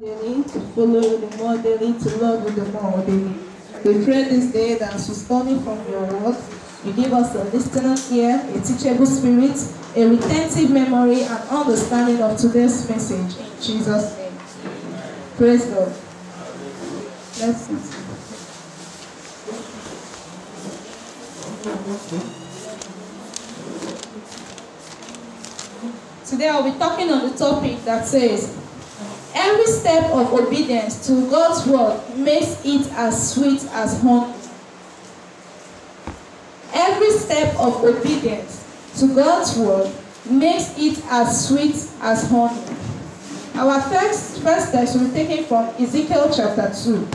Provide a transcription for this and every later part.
daily to follow the more daily, to love you the more daily. We pray this day that study from your word, you give us a listening ear, a teachable spirit, a retentive memory, and understanding of today's message. In Jesus' name. Praise God. Let's sit. Today I'll be talking on the topic that says, Every step of obedience to God's word makes it as sweet as honey. Every step of obedience to God's word makes it as sweet as honey. Our first, first text will be taken from Ezekiel chapter 2,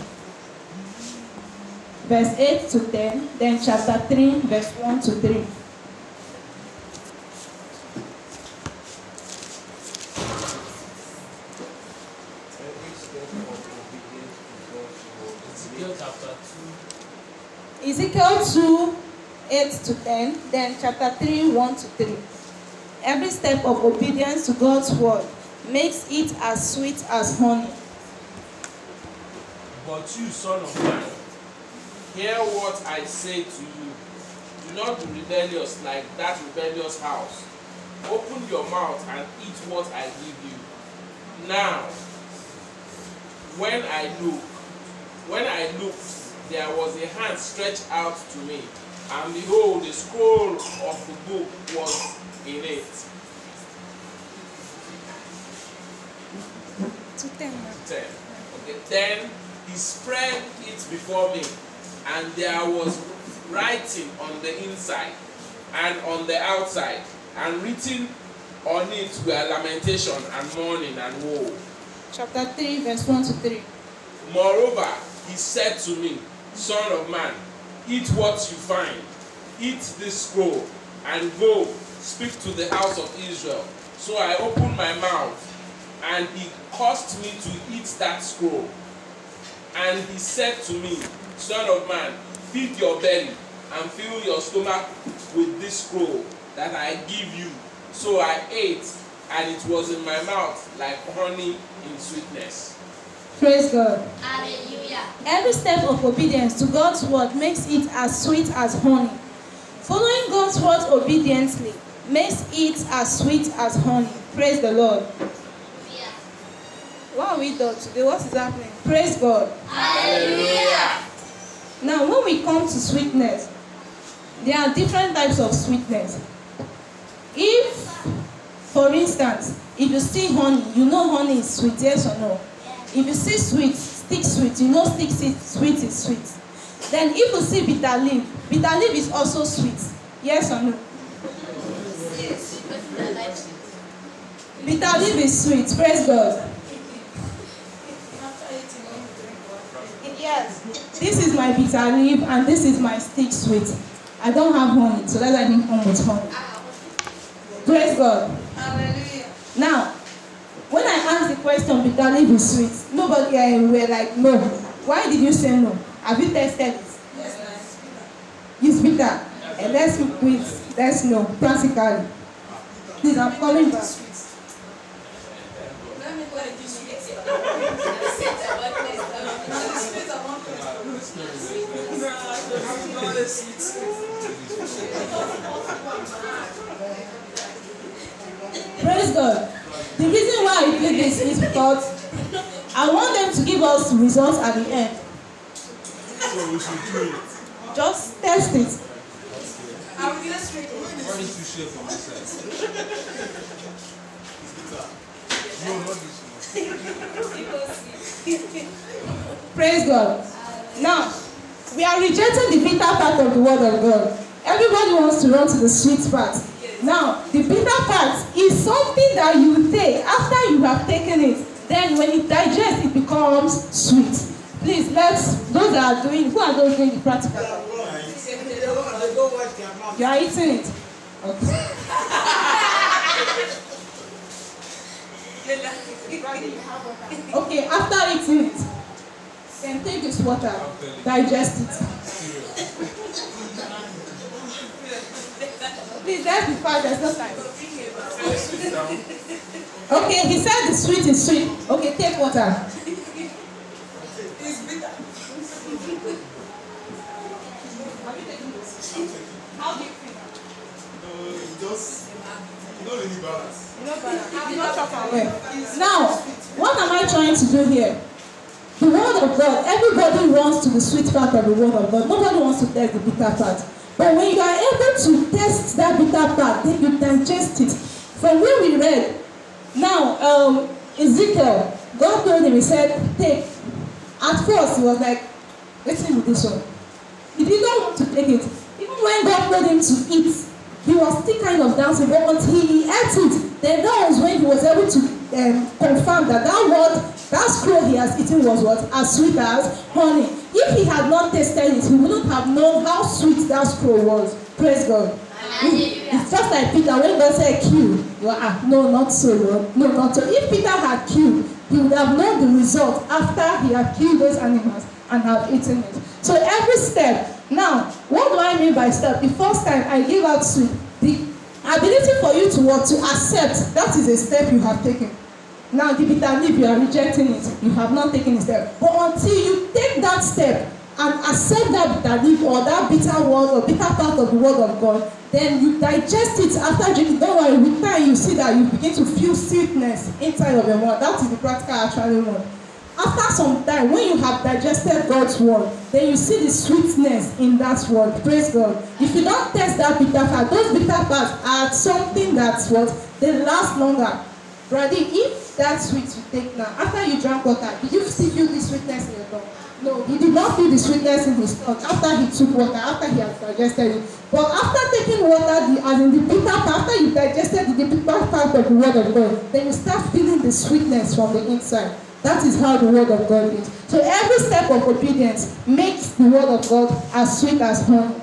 verse 8 to 10, then chapter 3, verse 1 to 3. Ezekiel chapter 2. Ezekiel 2, 8 to 10, then chapter 3, 1 to 3. Every step of obedience to God's word makes it as sweet as honey. But you, son of man, hear what I say to you. Do not be rebellious like that rebellious house. Open your mouth and eat what I give you. Now, when I look, when I looked, there was a hand stretched out to me, and behold, the scroll of the book was in it. Ten. Okay. Then he spread it before me, and there was writing on the inside and on the outside, and written on it were lamentation and mourning and woe. Chapter 3, verse 1 to 3. Moreover, he said to me, Son of man, eat what you find, eat this scroll, and go speak to the house of Israel. So I opened my mouth, and he caused me to eat that scroll. And he said to me, Son of man, feed your belly and fill your stomach with this scroll that I give you. So I ate, and it was in my mouth like honey in sweetness. Praise God. Hallelujah. Every step of obedience to God's word makes it as sweet as honey. Following God's word obediently makes it as sweet as honey. Praise the Lord. Yeah. What are we doing today? What is happening? Praise God. Hallelujah. Now, when we come to sweetness, there are different types of sweetness. If, for instance, if you see honey, you know honey is sweet, yes or no? If you see sweet, stick sweet, you know stick sweet, sweet is sweet. Then if you see bitter leaf, bitter leaf is also sweet, yes or no? Yes. I like it. Bitter leaf is sweet, praise God. Yes. This is my bitter leaf and this is my stick sweet. I don't have honey, so that's why I didn't come with honey. Praise God. Hallelujah. Now, when I asked the question, bitter leaf is sweet, nobody uh, were like, no. Why did you say no? Have you tested it? Yes, It's bitter. It's bitter. And let's quit. Let's know practically. Please, I'm calling back. Praise God. The reason why I did this is because I want them to give us results at the end. So we should do it. Just test it. I will get straight. Why don't you share from this side? No, not this one. Praise God. Now, we are rejecting the bitter part of the word of God. Everybody wants to run to the sweet part. Now, the bitter part is something that you take after you have taken it. Then, when it digests, it becomes sweet. Please, let's, those that are doing, who are those doing the practical? You are eating it. Okay. Okay, after eating it, then take this water, digest it. Please, let's be fast, there's no time. Okay, he said the sweet is sweet. Okay, take water. It's bitter. How do you feel? No, it's just, don't really balance. You know, but I'm not talking Okay. Now, what am I trying to do here? The word of God, everybody runs to the sweet part of the word of God. Nobody wants to test the bitter part. But when you are able to test that bitter part, then you digest it. From where we read, now, um, Ezekiel, God told him, He said, Take. At first, he was like, Listen with this one. He did not want to take it. Even when God told him to eat, he was still kind of dancing, but until he ate it, then that was when he was able to um, confirm that that word, that scroll he has eaten was what? As sweet as honey. If he had not tasted it, he wouldn't have known how sweet that scroll was. Praise God. It's just like Peter when God said kill. Are, ah, no, not so, Lord. No, not so. If Peter had killed, he would have known the result after he had killed those animals and have eaten it. So every step. Now, what do I mean by step? The first time I give out sweet, the ability for you to want to accept that is a step you have taken. Now, the bitter leaf, you are rejecting it. You have not taken a step. But until you take that step and accept that bitter leaf or that bitter word or bitter part of the word of God, then you digest it after drinking. Don't worry, with time you see that you begin to feel sweetness inside of your mouth. That is the practical actually one. After some time, when you have digested God's word, then you see the sweetness in that word. Praise God. If you don't taste that bitter part, those bitter parts are something that's what they last longer. Brady, if that sweet you take now, after you drank water, did you still feel the sweetness in your tongue? No, he did not feel the sweetness in his tongue after he took water, after he had digested it. But after taking water, the, as in the bitter part, after you digested the bitter part of the word of then you start feeling the sweetness from the inside. That is how the word of God is. So every step of obedience makes the word of God as sweet as honey.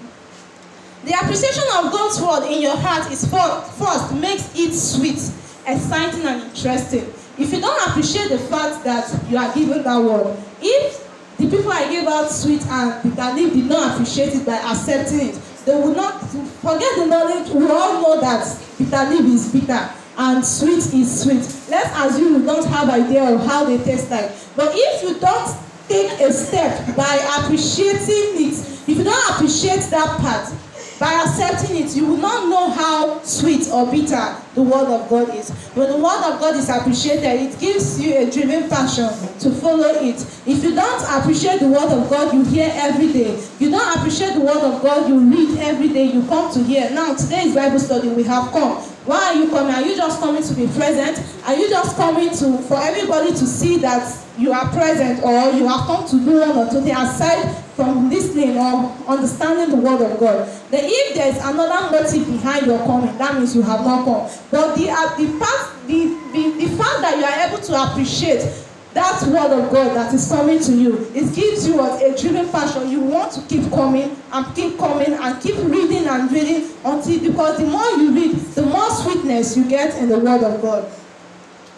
The appreciation of God's word in your heart is first makes it sweet, exciting, and interesting. If you don't appreciate the fact that you are given that word, if the people I gave out sweet and bitter leaf did not appreciate it by accepting it, they would not forget the knowledge. We all know that bitter leaf is bitter and sweet is sweet. Let's assume you don't have idea of how they taste like. But if you don't take a step by appreciating it, if you don't appreciate that part, by accepting it, you will not know how sweet or bitter the word of God is. When the word of God is appreciated, it gives you a driven passion to follow it. If you don't appreciate the word of God you hear every day, you don't appreciate the word of God you read every day, you come to hear. Now, today is Bible study, we have come. Why are you coming? Are you just coming to be present? Are you just coming to for everybody to see that you are present or you have come to do one or two things aside from listening or understanding the word of God? Then if there is another motive behind your coming, that means you have not come. But the uh, the fact the, the the fact that you are able to appreciate that word of God that is coming to you, it gives you a, a driven passion. You want to keep coming and keep coming and keep reading and reading until because the more you read, the more sweetness you get in the word of God.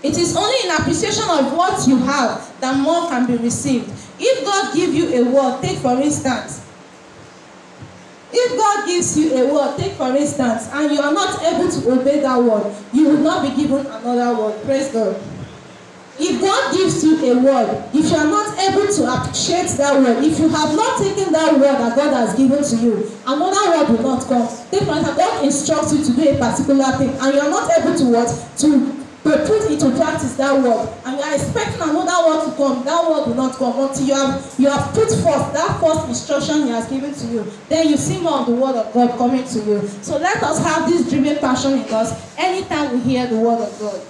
It is only in appreciation of what you have that more can be received. If God give you a word, take for instance, if God gives you a word, take for instance, and you are not able to obey that word, you will not be given another word. Praise God. If God gives you a word, if you are not able to appreciate that word, if you have not taken that word that God has given to you, another word will not come. Take for instance, God instructs you to do a particular thing, and you are not able to what? To to put into practice that word. And you are expecting another word to come. That word will not come until you have you have put forth that first instruction he has given to you. Then you see more of the word of God coming to you. So let us have this driven passion in us anytime we hear the word of God.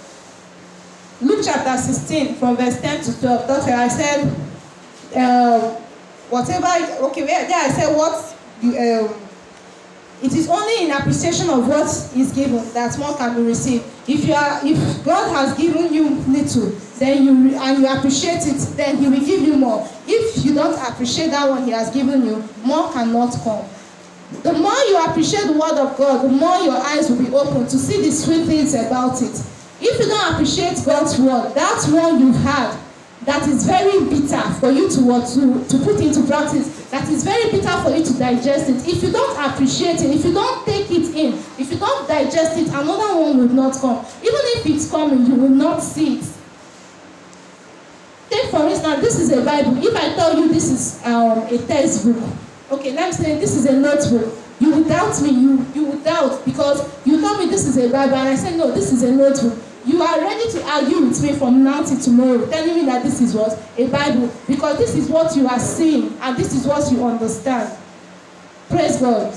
Luke chapter sixteen from verse ten to twelve. That's where I said um, whatever okay where there I said what you um, it is only in appreciation of what is given that one can be received. If you are if god has given you little then you and you appreciate it then he will give you more. If you don't appreciate that one he has given you more cannot come. The more you appreciate the word of god the more your eyes will be open to see the sweet things about it. If you don't appreciate god's word that one you had that is very bitter for you to to to put into practice that is very bitter for you to digest it. If you don't appreciate it if you don't take it in if you don't digest it another one will not come. Even if it's coming you will not see it. Take for instance this is a bible. If i tell you this is um, a textbook okay let me say this is a notebook. You will doubt me you you will doubt because you tell me this is a bible and i say no this is a notebook you are ready to argue with me from now till tomorrow telling me that this is what? A bible. Because this is what you are seeing and this is what you understand. Praise god.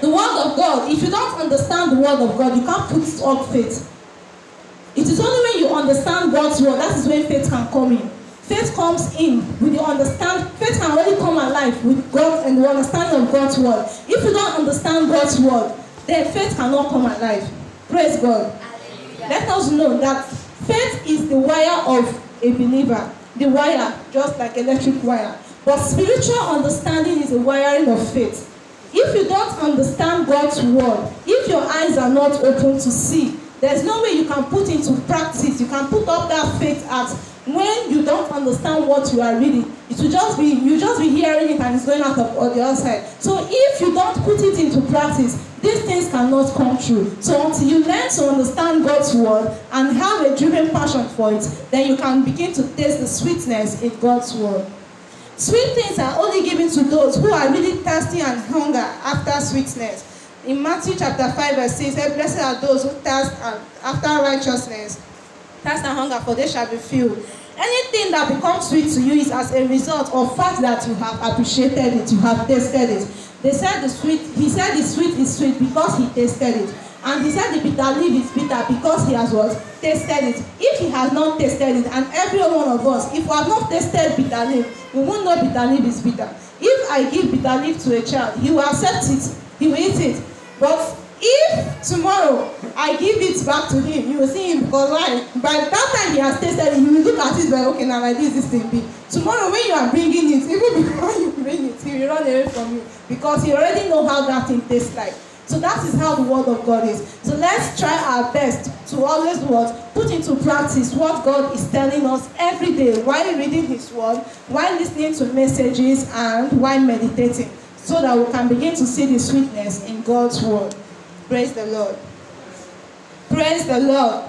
The word of god if you don't understand the word of god you can't put up faith. It is only when you understand god's word that is when faith can come in. Faith comes in with the understand faith can only come alive with god and the understanding of god's word. If you don't understand god's word then faith cannot come alive. Praise god let us know that faith is the wire of a believer. The wire just like electric wire. But spiritual understanding is the wiring of faith. If you don't understand god's word if your eyes are not open to see there's no way you can put into practice you can put up that faith at. When you don't understand what you are reading it will just be you just be hearing it and it's going out of on the side. So if you don't put it into practice these things cannot come true. So until you learn to understand god's word and have a driven passion for it then you can begin to taste the sweetness in god's word. Sweet things are only given to those who are really thirsty and hunger after sweetness. In matthew chapter five verse six say blessed are those who thirst after righteousness. Thirst and hunger for they shall be filled anything that becomes sweet to you is as a result of fact that you have appreciated it you have tasted it. They said the sweet he said the sweet is sweet because he tasted it. And he said the bitter leaf is bitter because he has what? Tasted it. If he has not tasted it and every one of us if we have not tasted bitter leaf we won't know bitter leaf is bitter. If i give bitter leaf to a child he will accept it. He will eat it. But if tomorrow i give it back to him you will see him because why? By that time he has tasted it he will look at it like okay na like this this thing be tomorrow when you are bringing it even before you bring it he will run away from you because he already know how that thing taste like. So that is how the word of god is. So let's try our best to always what put into practice what god is telling us every day while reading his word while listening to messages and while meditating so that we can begin to see the sweetness in god's word praise the lord. Praise the lord.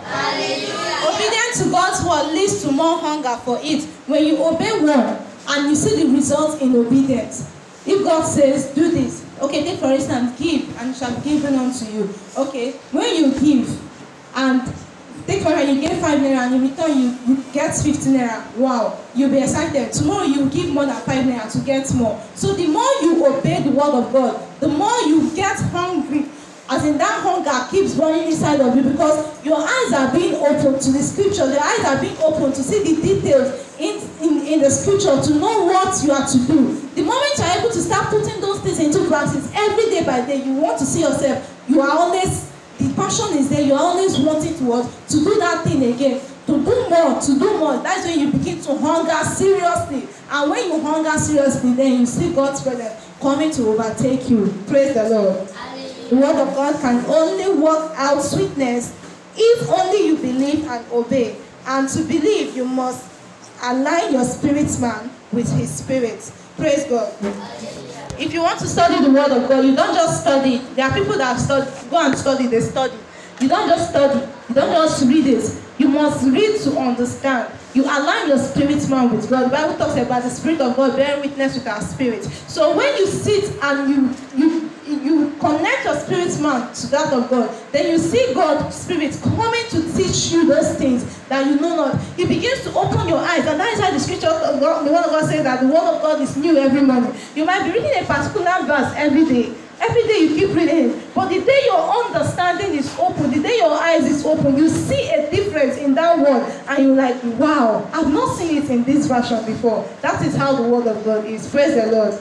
Obedience to god's word leads to more hunger for it. When you obey one and you see the results in obedience if god says do this okay take for instance give and shall be given unto you. Okay when you give and take for instance you get five naira and in return you you get fifty naira wow you'll be excited. Tomorrow you give more than five naira to get more. So the more you obey the word of god the more you get hungry as in that hunger keeps burning inside of you because your eyes are being open to the scripture. The eyes are being open to see the details in in in the scripture to know what you are to do. The moment you are able to start putting those things into practice every day by day you want to see yourself you are always the passion is there you are always wanting to what? To do that thing again to do more to do more. That's when you begin to hunger seriously. And when you hunger seriously then you see god's presence coming to overtake you. Praise the lord the word of god can only work out sweetness if only you believe and obey. And to believe you must align your spirit man with his spirit. Praise god. If you want to study the word of god you don't just study. There are people that study go and study they study. You don't just study. You don't just read it. You must read to understand you align your spirit man with god. The bible talks about the spirit of god bearing witness with our spirit. So when you sit and you you you connect your spirit man to that of god then you see God's spirit coming to teach you those things that you know not. He begins to open your eyes and that is why the scripture of god the word of god says that the word of god is new every morning. You might be reading a particular verse every day every day you keep reading eh, but the day your understanding is open the day your eyes is open you see a difference in that word and you're like wow i've not seen it in this version before. That is how the word of god is. Praise the lord.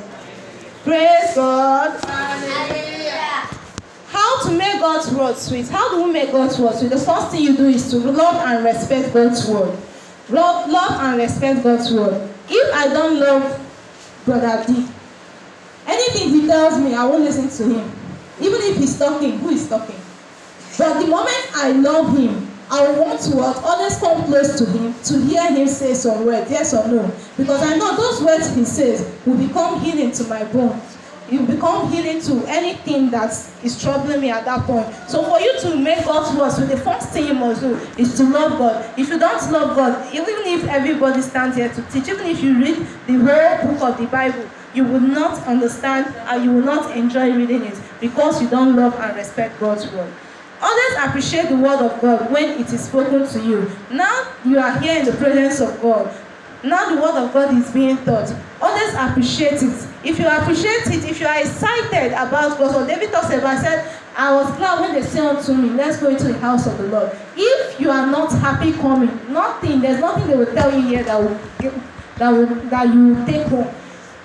Praise god. How to make god's word sweet. How do we make god's word sweet? The first thing you do is to love and respect god's word. Love love and respect god's word. If i don't love brother d anything he tells me i won lis ten to him even if he's talking who is talking but the moment i love him I want to what? Always come close to him to hear him say some words, yes or no. Because I know those words he says will become healing to my bones. Will become healing to anything that is troubling me at that point. So for you to make God's words, so the first thing you must do is to love God. If you don't love God, even if everybody stands here to teach, even if you read the whole book of the Bible, you will not understand and you will not enjoy reading it because you don't love and respect God's word. Always appreciate the word of God when it is spoken to you. Now you are here in the presence of God. Now the word of God is being taught. Always appreciate it. If you appreciate it, if you are excited about God, so David talks about said, I was glad when they said unto me, Let's go into the house of the Lord. If you are not happy coming, nothing, there's nothing they will tell you here that will that will that you will take home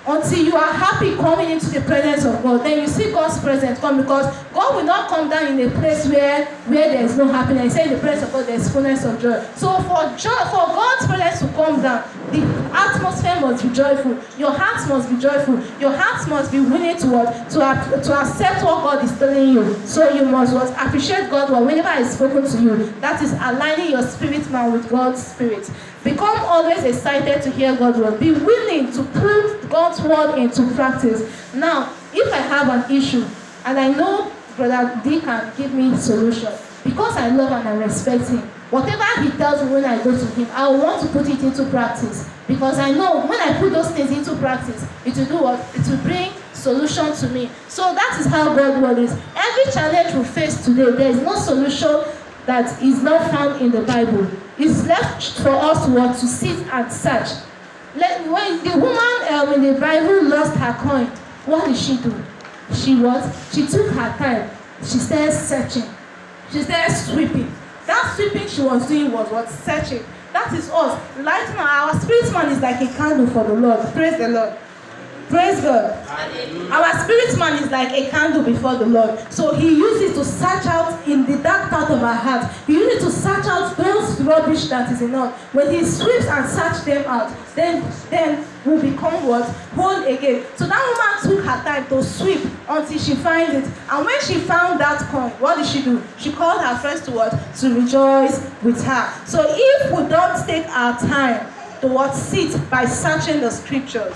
until you are happy coming into the presence of God, then you see God's presence come because God will not come down in a place where where there is no happiness. Said in the presence of God there is fullness of joy. So for joy, for God's presence to come down, the atmosphere must be joyful. Your heart must be joyful. Your heart must be willing to what to to accept what God is telling you. So you must what appreciate God whenever He is spoken to you. That is aligning your spirit man with God's spirit. Become always excited to hear God's word. Be willing to put God's word into practice. Now, if I have an issue and I know Brother D can give me solution, because I love and I respect him, whatever he tells me when I go to him, I want to put it into practice. Because I know when I put those things into practice, it will do what? It will bring solution to me. So that is how God's word is. Every challenge we face today, there is no solution that is not found in the Bible. It's left for us what, to sit and search. Let, when the woman um, in the Bible lost her coin, what did she do? She was, she took her time. She started searching. She started sweeping. That sweeping she was doing was what? Searching. That is us. Lighting our spirit man is like a candle for the Lord. Praise the Lord. Praise God. Hallelujah. Our spirit man is like a candle before the Lord. So he uses to search out in the dark part of our heart. He uses to search out those rubbish that is in us. When he sweeps and search them out, then then we become what? Whole again. So that woman took her time to sweep until she finds it. And when she found that coin, what did she do? She called her friends to what? To rejoice with her. So if we don't take our time to what sit by searching the scriptures,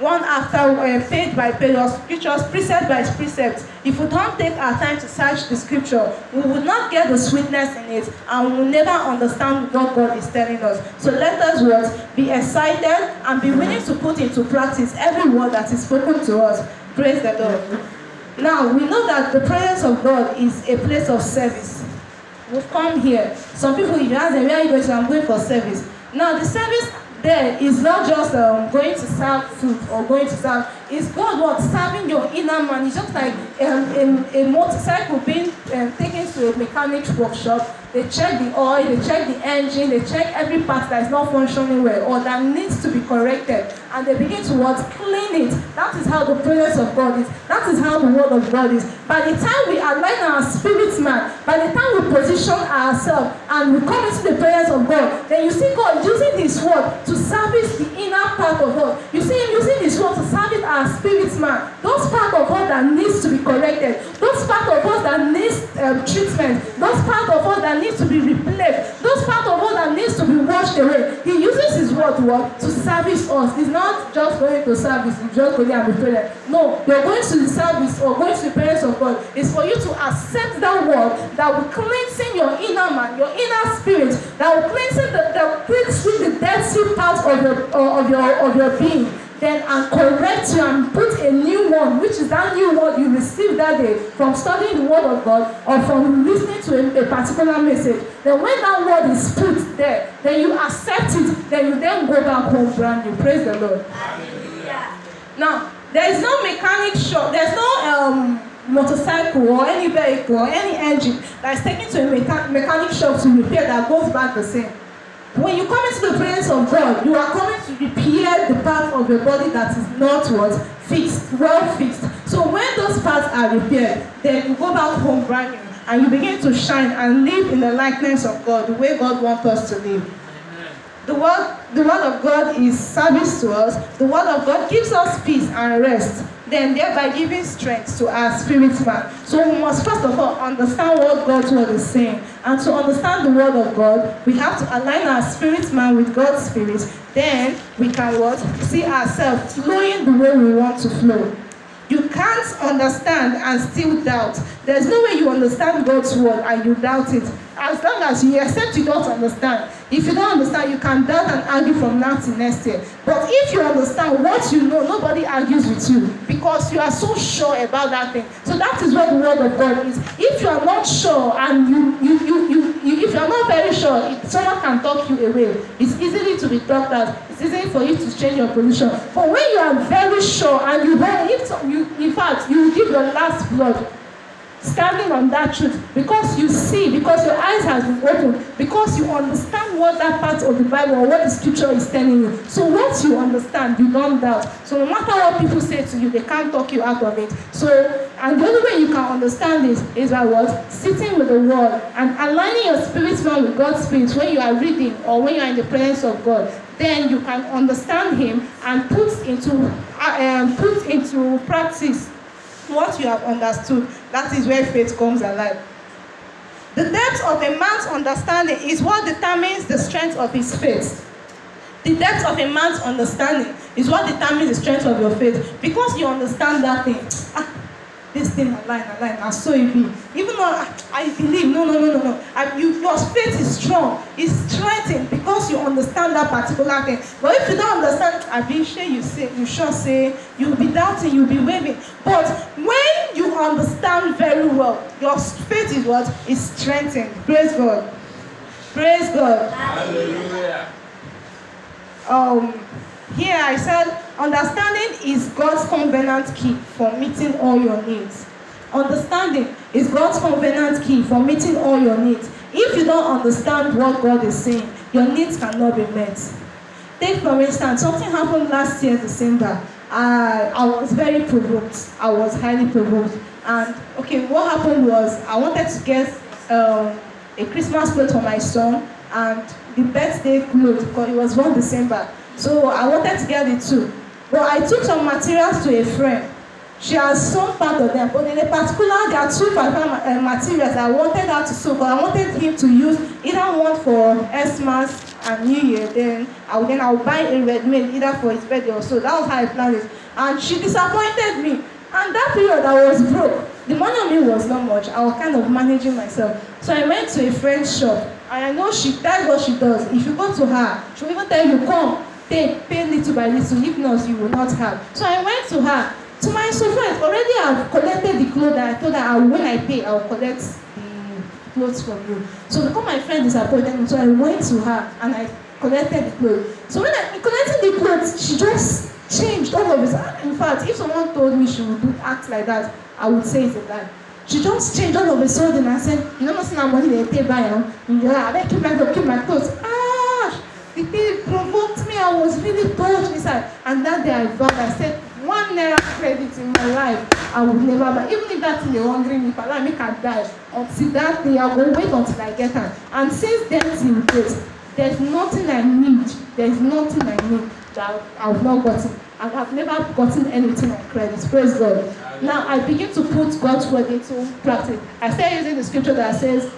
one after uh, page by page or scriptures precept by precept. If we don't take our time to search the scripture we will not get the sweetness in it and we will never understand what god is telling us. So let us what? Be excited and be willing to put into practice every word that is spoken to us. Praise the lord. Now we know that the presence of god is a place of service. We've come here. Some people you ask them where are you going to? I'm going for service. Now the service there is not just um, going to serve food or going to serve it's God what? Serving your inner man. It's just like um, a, a motorcycle being um, taken to a mechanic workshop. They check the oil they check the engine they check every part that is not functioning well or that needs to be corrected. And they begin to what? Clean it. That is how the presence of God is. That is how the word of God is. By the time we align our spirit man by the time we position ourselves and we come into the presence of God then you see God using his word to service the inner part of us. You see him using his word to service our spirit man. Those part of us that needs to be corrected. Those part of us that needs um, treatment. Those part of us that needs to be replaced. Those part of us that needs to be washed away. He uses his word to what? To service us. It's not just going to service you just go there and be present no you're going to the service or going to the presence of God. Is for you to accept that word that will cleansing your inner man your inner spirit that will cleansing the the cleansing the dirty part of your of your of your being then and correct you and put a new one which is that new word you received that day from studying the word of God or from listening to a, a particular message. Then when that word is put there then you accept it then you then go back home brand new. Praise the Lord. Hallelujah. now there is no mechanic shop there's no um, motorcycle or any vehicle or any engine that is taken to a mecha mechanic shop to repair that goes back the same when you come into the presence of God you are coming to repair the part of your body that is not what fixed well fixed so when those parts are repaired then you go back home brand new and you begin to shine and live in the likeness of God the way God wants us to live the word, the word of God is service to us. The word of God gives us peace and rest. Then thereby giving strength to our spirit man. So we must first of all understand what God's word is saying. And to understand the word of God, we have to align our spirit man with God's spirit. Then we can what? See ourselves flowing the way we want to flow. You can't understand and still doubt. There's no way you understand God's word and you doubt it. As long as you accept you don't understand. If you don't understand, you can doubt and argue from now to next year. But if you understand what you know, nobody argues with you because you are so sure about that thing. So that is what the word of God is. If you are not sure and you you you you, you if you are not very sure, someone can talk you away. It's easily to be talked out. It's easy for you to change your position. But when you are very sure and you if you in fact you give your last blood standing on that truth because you see because your eyes have been opened because you understand what that part of the bible or what the scripture is telling you. So once you understand you don't doubt so no matter what people say to you they can't talk you out of it. So and the only way you can understand this is by what? Sitting with the word and aligning your spirit man with god's spirit when you are reading or when you are in the presence of god. Then you can understand him and put into uh, um, put into practice what you have understood, that is where faith comes alive. The depth of a man's understanding is what determines the strength of his faith. The depth of a man's understanding is what determines the strength of your faith. Because you understand that thing. Ah, This thing align, align, and so it be. Even though I, I believe, no, no, no, no, no. I, you, your faith is strong, it's strengthened because you understand that particular thing. But if you don't understand, I be sure you say, you sure say, you'll be doubting, you'll be waving. But when you understand very well, your faith is what is strengthened. Praise God. Praise God. Hallelujah. Um, here I said, understanding is God's covenant key for meeting all your needs. Understanding is God's covenant key for meeting all your needs. If you don't understand what God is saying, your needs cannot be met. Take for instance, something happened last year, December. I, I was very provoked. I was highly provoked. And okay, what happened was I wanted to get um, a Christmas clothes for my son and the birthday clothes because it was one December. So I wanted to get it too. But I took some materials to a friend. She has sewn part of them, but in a particular, there are two particular uh, materials I wanted her to sew, but I wanted him to use either one for Xmas and New Year, then I would then I would buy a red made either for his birthday or so. That was how I planned it. And she disappointed me. And that period I was broke. The money on me was not much. I was kind of managing myself. So I went to a friend's shop. And I know she that's what she does. If you go to her, she'll even tell you, come, take, pay little by little. If not, you will not have. So I went to her. To my surprise, already I've collected the clothes that I told her when I pay, I will collect the clothes from you. So because my friend disappointed me, so I went to her and I collected the clothes. So when I collected the clothes, she just changed all of it. In fact, if someone told me she would do act like that, I would say it's a lie. She just changed all of a sudden and said, you know, nothing I'm money they pay by now. Yeah, I keep my keep my clothes. Ah, really touched inside. And that day I vowed, I said, one naira credit in my life, I would never buy. Even if that thing you're if I like make her die, until that day, I will wait until I get her. And since then till there's nothing I need. There's nothing I need that I've not gotten. I've never gotten anything on credit. Praise God. Now I begin to put God's word into practice. I start using the scripture that says,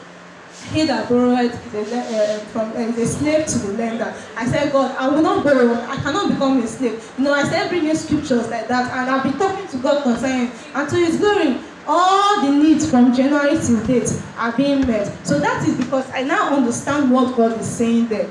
he that borrowed is a, uh, from uh, a slave to the lender. I said, God, I will not borrow. I cannot become a slave. No, I started bringing scriptures like that, and I've been talking to God concerning. And to His glory, all the needs from January till date are being met. So that is because I now understand what God is saying there.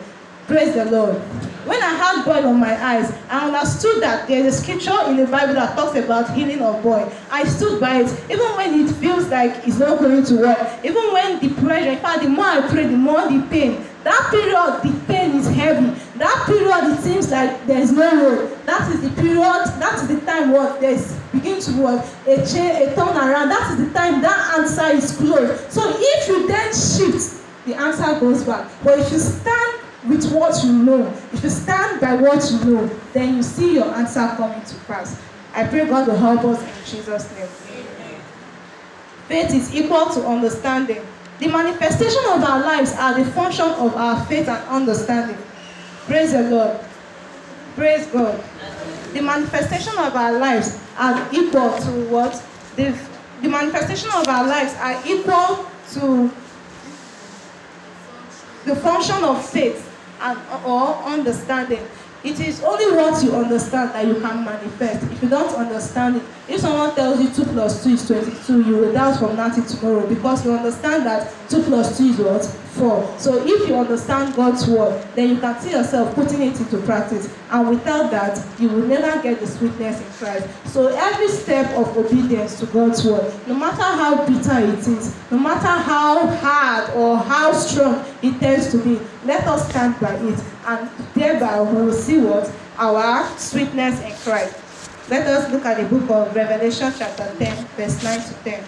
Praise the Lord. When I had boil on my eyes, I understood that there is a scripture in the Bible that talks about healing of boil. I stood by it, even when it feels like it's not going to work, even when the pressure, in fact, the more I pray, the more the pain. That period, the pain is heavy. That period, it seems like there's no road. That is the period, that is the time what there's begin to work, a change, a turnaround. That is the time that answer is closed. So if you then shift, the answer goes back. But if you stand with what you know, if you stand by what you know, then you see your answer coming to pass. I pray God will help us in Jesus' name. Faith is equal to understanding. The manifestation of our lives are the function of our faith and understanding. Praise the Lord. Praise God. the manifestation of our lives are equal to what? The, the manifestation of our lives are equal to the function of faith and or understanding. It is only what you understand that you can manifest. If you don't understand it, if someone tells you 2 plus 2 is 22, you will doubt from till tomorrow because you understand that 2 plus 2 is what? 4. So if you understand God's word, then you can see yourself putting it into practice. And without that, you will never get the sweetness in Christ. So every step of obedience to God's word, no matter how bitter it is, no matter how hard or how strong it tends to be, let us stand by it. And thereby we will see what? Our sweetness in Christ. Let us look at the book of Revelation chapter 10, verse 9 to 10.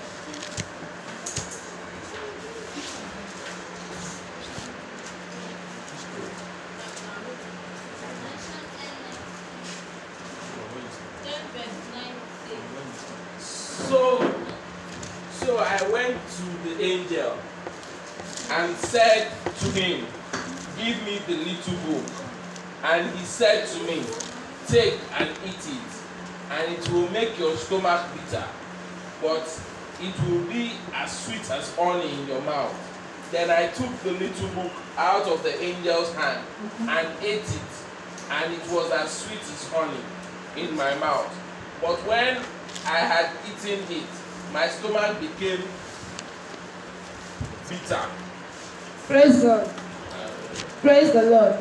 So, so I went to the angel and said to him, Give me the little book. And he said to me, Take and eat it, and it will make your stomach bitter, but it will be as sweet as honey in your mouth. Then I took the little book out of the angel's hand and ate it, and it was as sweet as honey in my mouth. But when I had eaten it, my stomach became bitter. Praise God. Praise the Lord.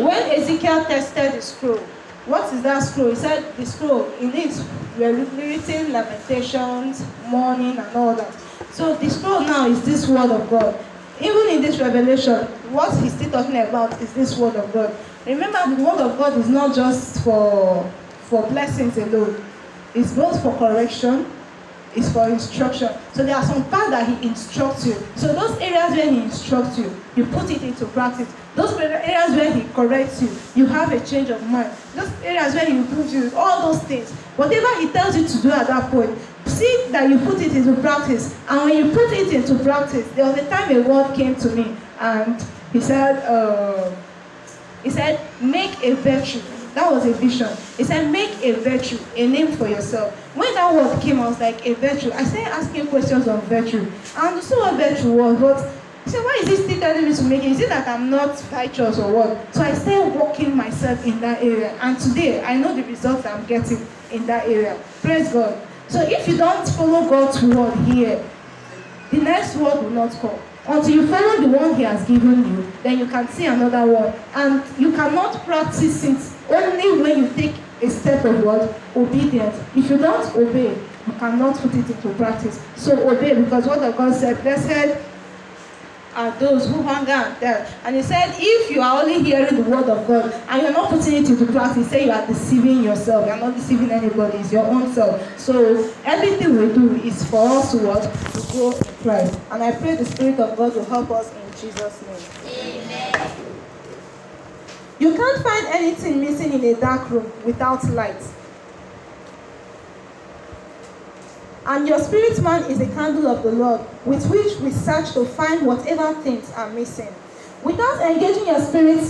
When Ezekiel tested the scroll, what is that scroll? He said the scroll, in it were written lamentations, mourning, and all that. So the scroll now is this word of God. Even in this revelation, what he's still talking about is this word of God. Remember, the word of God is not just for, for blessings alone, it's both for correction, is for instruction. So there are some parts that he instructs you. So those areas where he instructs you, you put it into practice. Those areas where he corrects you, you have a change of mind. Those areas where he improves you, all those things. Whatever he tells you to do at that point, see that you put it into practice. And when you put it into practice, there was a time a word came to me and he said, uh, he said, make a virtue. That was a vision. He said, make a virtue, a name for yourself. When that word came, I was like, a virtue. I started asking questions on virtue. And so what virtue was, but said, why is he still telling me to make it? Is it that I'm not righteous or what? So I started working myself in that area. And today, I know the results I'm getting in that area. Praise God. So if you don't follow God's word here, the next word will not come. Until you follow the one he has given you, then you can see another word. And you cannot practice it only when you take a step of what? Obedience. If you don't obey, you cannot put it into practice. So obey because what the God said, blessed are those who hunger and thirst. And he said, if you are only hearing the word of God and you're not putting it into practice, say you are deceiving yourself. You're not deceiving anybody, it's your own self. So everything we do is for us to what? To grow Christ. And I pray the Spirit of God will help us in Jesus' name. Amen. You can't find anything missing in a dark room without light. And your spirit man is a candle of the Lord, with which we search to find whatever things are missing. Without engaging your spirit,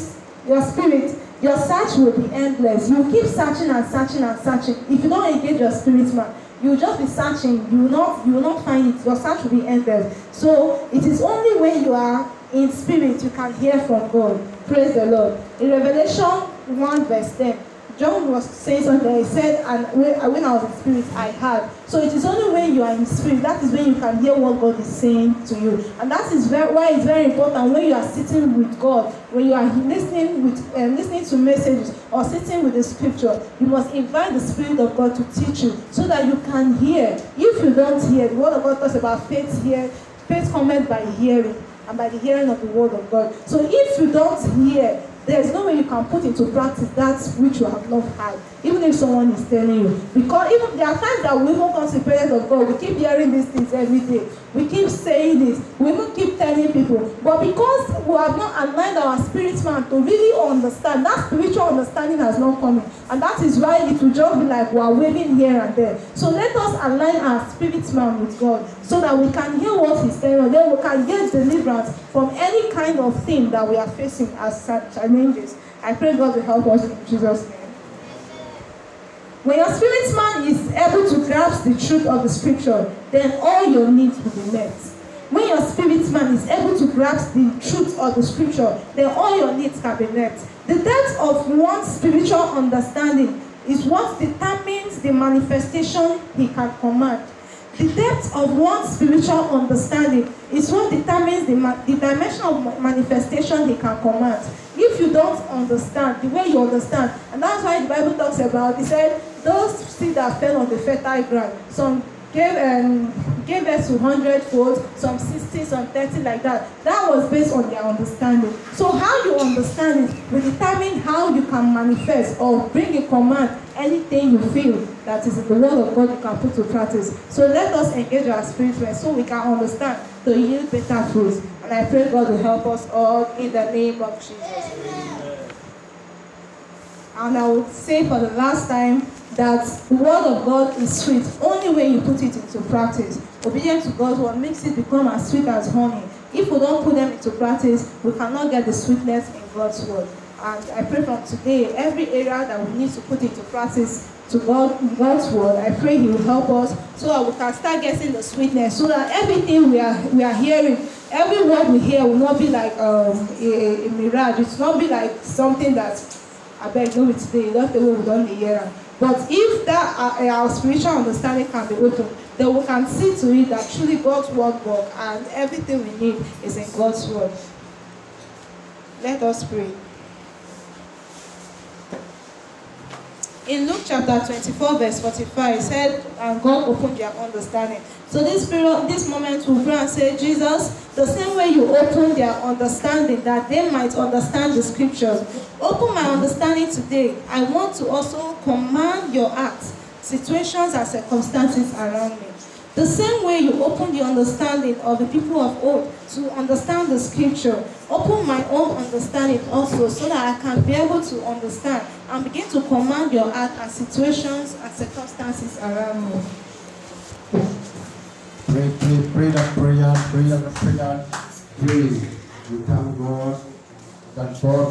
your spirit, your search will be endless. You keep searching and searching and searching. If you don't engage your spirit man, you will just be searching. You will not, you will not find it. Your search will be endless. So it is only when you are in spirit you can hear from God. Praise the Lord. In Revelation 1 verse 10, John was saying something. He said, and when, when I was in spirit, I heard. So it is only when you are in spirit that is when you can hear what God is saying to you, and that is very, why it's very important when you are sitting with God, when you are listening with uh, listening to messages or sitting with the scripture. You must invite the Spirit of God to teach you, so that you can hear. If you don't hear, the Word of God talks about faith here. Faith comes by hearing, and by the hearing of the Word of God. So if you don't hear, there is no way you can put into practice that which you have not heard, even if someone is telling you. Because even there are times that we even come to the presence of God, we keep hearing these things every day. We keep saying this. We even keep telling people. But because we have not aligned our spirit man to really understand, that spiritual understanding has not come in. And that is why it will just be like we are waving here and there. So let us align our spirit man with God so that we can hear what He's telling us. Then we can get deliverance from any kind of thing that we are facing as challenges. I pray God will help us in Jesus' name. When your spirit man is able to grasp the truth of the scripture, then all your needs will be met. When your spirit man is able to grasp the truth of the scripture, then all your needs can be met. The depth of one's spiritual understanding is what determines the manifestation he can command. The depth of one's spiritual understanding is what determines the, ma- the dimension of manifestation he can command. If you don't understand the way you understand, and that's why the Bible talks about, he said, those seed that fell on the fertile ground, some gave um, gave birth to hundred fold, some sixty, some thirty, like that. That was based on their understanding. So how you understand it will determine how you can manifest or bring in command anything you feel that is the word of God you can put to practice. So let us engage our spirit so we can understand to yield better fruits. And I pray God will help us all in the name of Jesus. And I would say for the last time that the word of God is sweet only when you put it into practice. Obedience to God's word makes it become as sweet as honey. If we don't put them into practice, we cannot get the sweetness in God's word. And I pray from today, every area that we need to put into practice to God, God's word, I pray He will help us so that we can start getting the sweetness, so that everything we are we are hearing, every word we hear will not be like um, a, a mirage. It will not be like something that abeg no be today just the way we don dey hear. But if that uh, our spiritual understanding can be open then we can see to it that truly God's word work and everything we need is in God's word. Let us pray in Luke chapter twenty-four verse forty-five it said and God opened their understanding. So this period this moment we pray and say Jesus the same way you open their understanding that they might understand the scriptures open my understanding today. I want to also command your acts, situations and circumstances around me. The same way you open the understanding of the people of old to understand the scripture open my own understanding also so that I can be able to understand and begin to command your act and situations and circumstances around you. Pray, pray, pray that prayer, pray that prayer, pray. We thank God that God